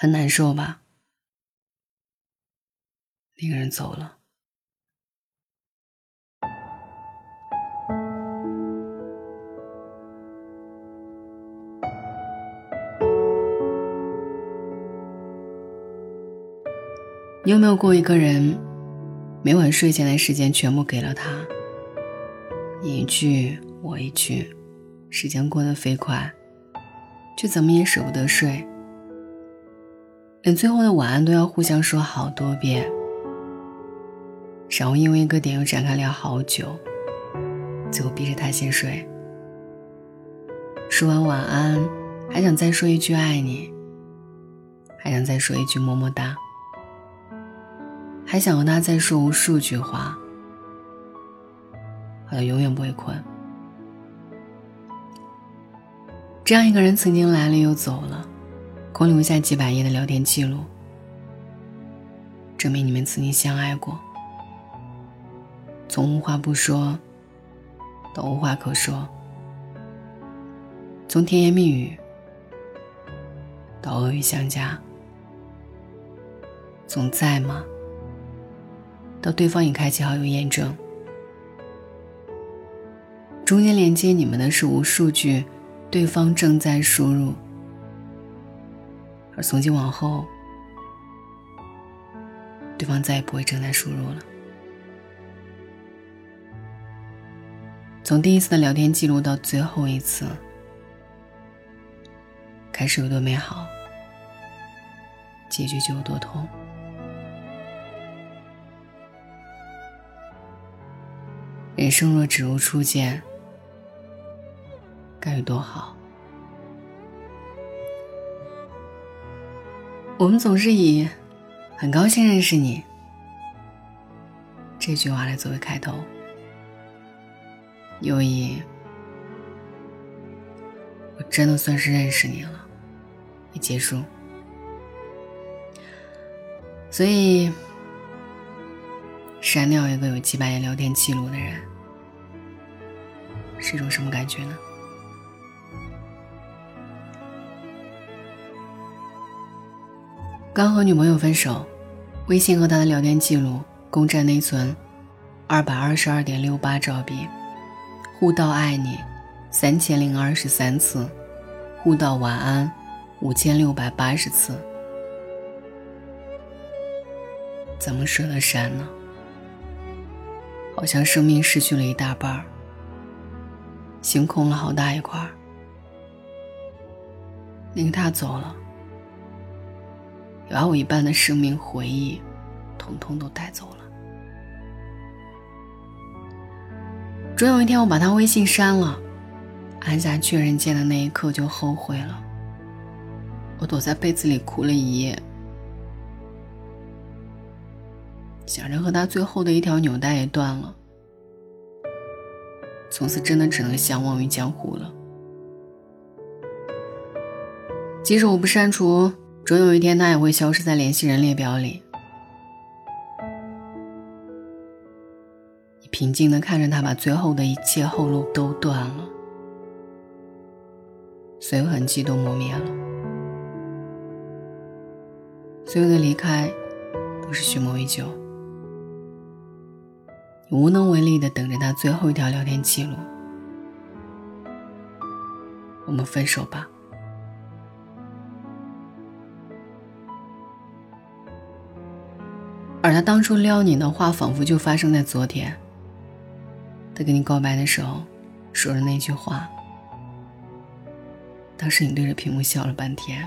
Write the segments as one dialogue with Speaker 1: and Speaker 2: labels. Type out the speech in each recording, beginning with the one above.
Speaker 1: 很难受吧？那个人走了。你有没有过一个人，每晚睡前的时间全部给了他？你一句我一句，时间过得飞快，却怎么也舍不得睡，连最后的晚安都要互相说好多遍，然后因为一个点又展开聊好久，最后逼着他先睡。说完晚安，还想再说一句爱你，还想再说一句么么哒。还想和他再说无数句话，好像永远不会困。这样一个人曾经来了又走了，空留下几百页的聊天记录，证明你们曾经相爱过。从无话不说到无话可说，从甜言蜜语到恶语相加，从在吗？到对方已开启好友验证，中间连接你们的是无数句“对方正在输入”，而从今往后，对方再也不会正在输入了。从第一次的聊天记录到最后一次，开始有多美好，结局就有多痛。人生若只如初见，该有多好？我们总是以“很高兴认识你”这句话来作为开头，又以“我真的算是认识你了”以结束。所以，删掉一个有几百页聊天记录的人。是一种什么感觉呢？刚和女朋友分手，微信和他的聊天记录共占内存二百二十二点六八兆 B，互道爱你三千零二十三次，互道晚安五千六百八十次，怎么舍得删呢？好像生命失去了一大半儿。心空了好大一块儿，那个他走了，把我一半的生命回忆，统统都带走了。终有一天，我把他微信删了，按下确认键的那一刻就后悔了。我躲在被子里哭了一夜，想着和他最后的一条纽带也断了。从此真的只能相忘于江湖了。即使我不删除，总有一天他也会消失在联系人列表里。你平静的看着他把最后的一切后路都断了，所有痕迹都磨灭了，所有的离开都是蓄谋已久。你无能为力的等着他最后一条聊天记录。我们分手吧。当初撩你的话，仿佛就发生在昨天。他跟你告白的时候，说的那句话，当时你对着屏幕笑了半天。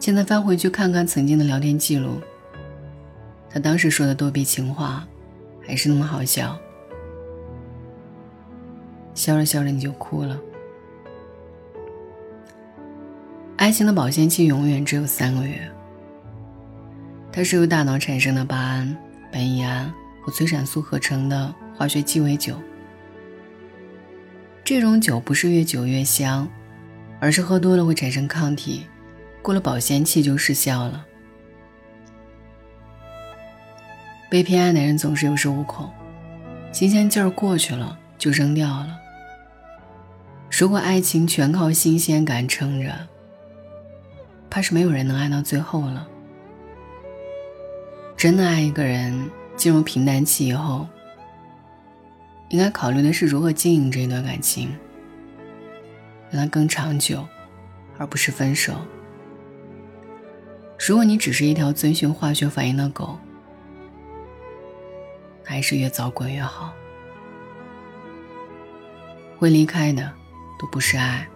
Speaker 1: 现在翻回去看看曾经的聊天记录。他当时说的逗比情话，还是那么好笑。笑着笑着你就哭了。爱情的保鲜期永远只有三个月。它是由大脑产生的巴胺、苯乙胺和催产素合成的化学鸡尾酒。这种酒不是越久越香，而是喝多了会产生抗体，过了保鲜期就失效了。被偏爱的人总是有恃无恐，新鲜劲儿过去了就扔掉了。如果爱情全靠新鲜感撑着，怕是没有人能爱到最后了。真的爱一个人，进入平淡期以后，应该考虑的是如何经营这一段感情，让它更长久，而不是分手。如果你只是一条遵循化学反应的狗，还是越早滚越好。会离开的，都不是爱。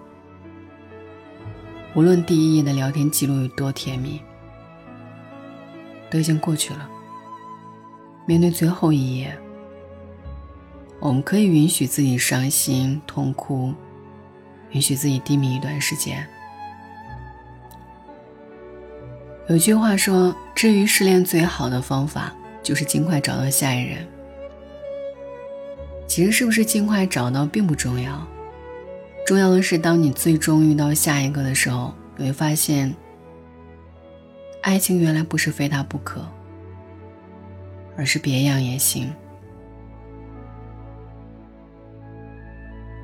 Speaker 1: 无论第一页的聊天记录有多甜蜜，都已经过去了。面对最后一页，我们可以允许自己伤心痛哭，允许自己低迷一段时间。有句话说：“治愈失恋最好的方法，就是尽快找到下一人。”其实，是不是尽快找到并不重要，重要的是，当你最终遇到下一个的时候，你会发现，爱情原来不是非他不可，而是别样也行。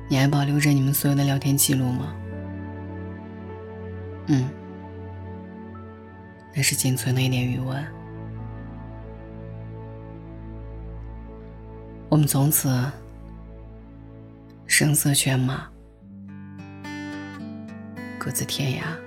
Speaker 1: 你还保留着你们所有的聊天记录吗？嗯。那是仅存的一点余温。我们从此声色犬马，各自天涯。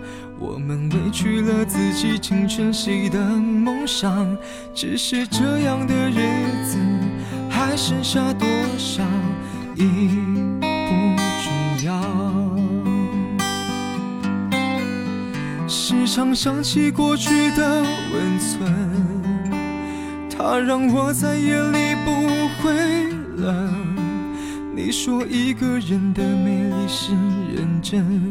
Speaker 2: 我们委屈了自己，成全谁的梦想？只是这样的日子，还剩下多少已不重要。时常想起过去的温存，它让我在夜里不会冷。你说一个人的美丽是认真。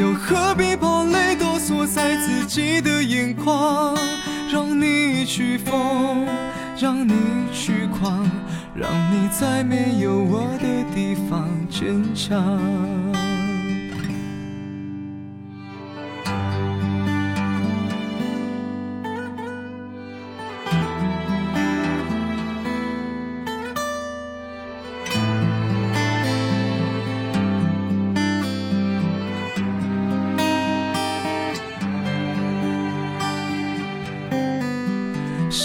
Speaker 2: 又何必把泪都锁在自己的眼眶？让你去疯，让你去狂，让你在没有我的地方坚强。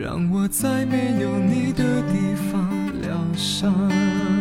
Speaker 2: 让我在没有你的地方疗伤。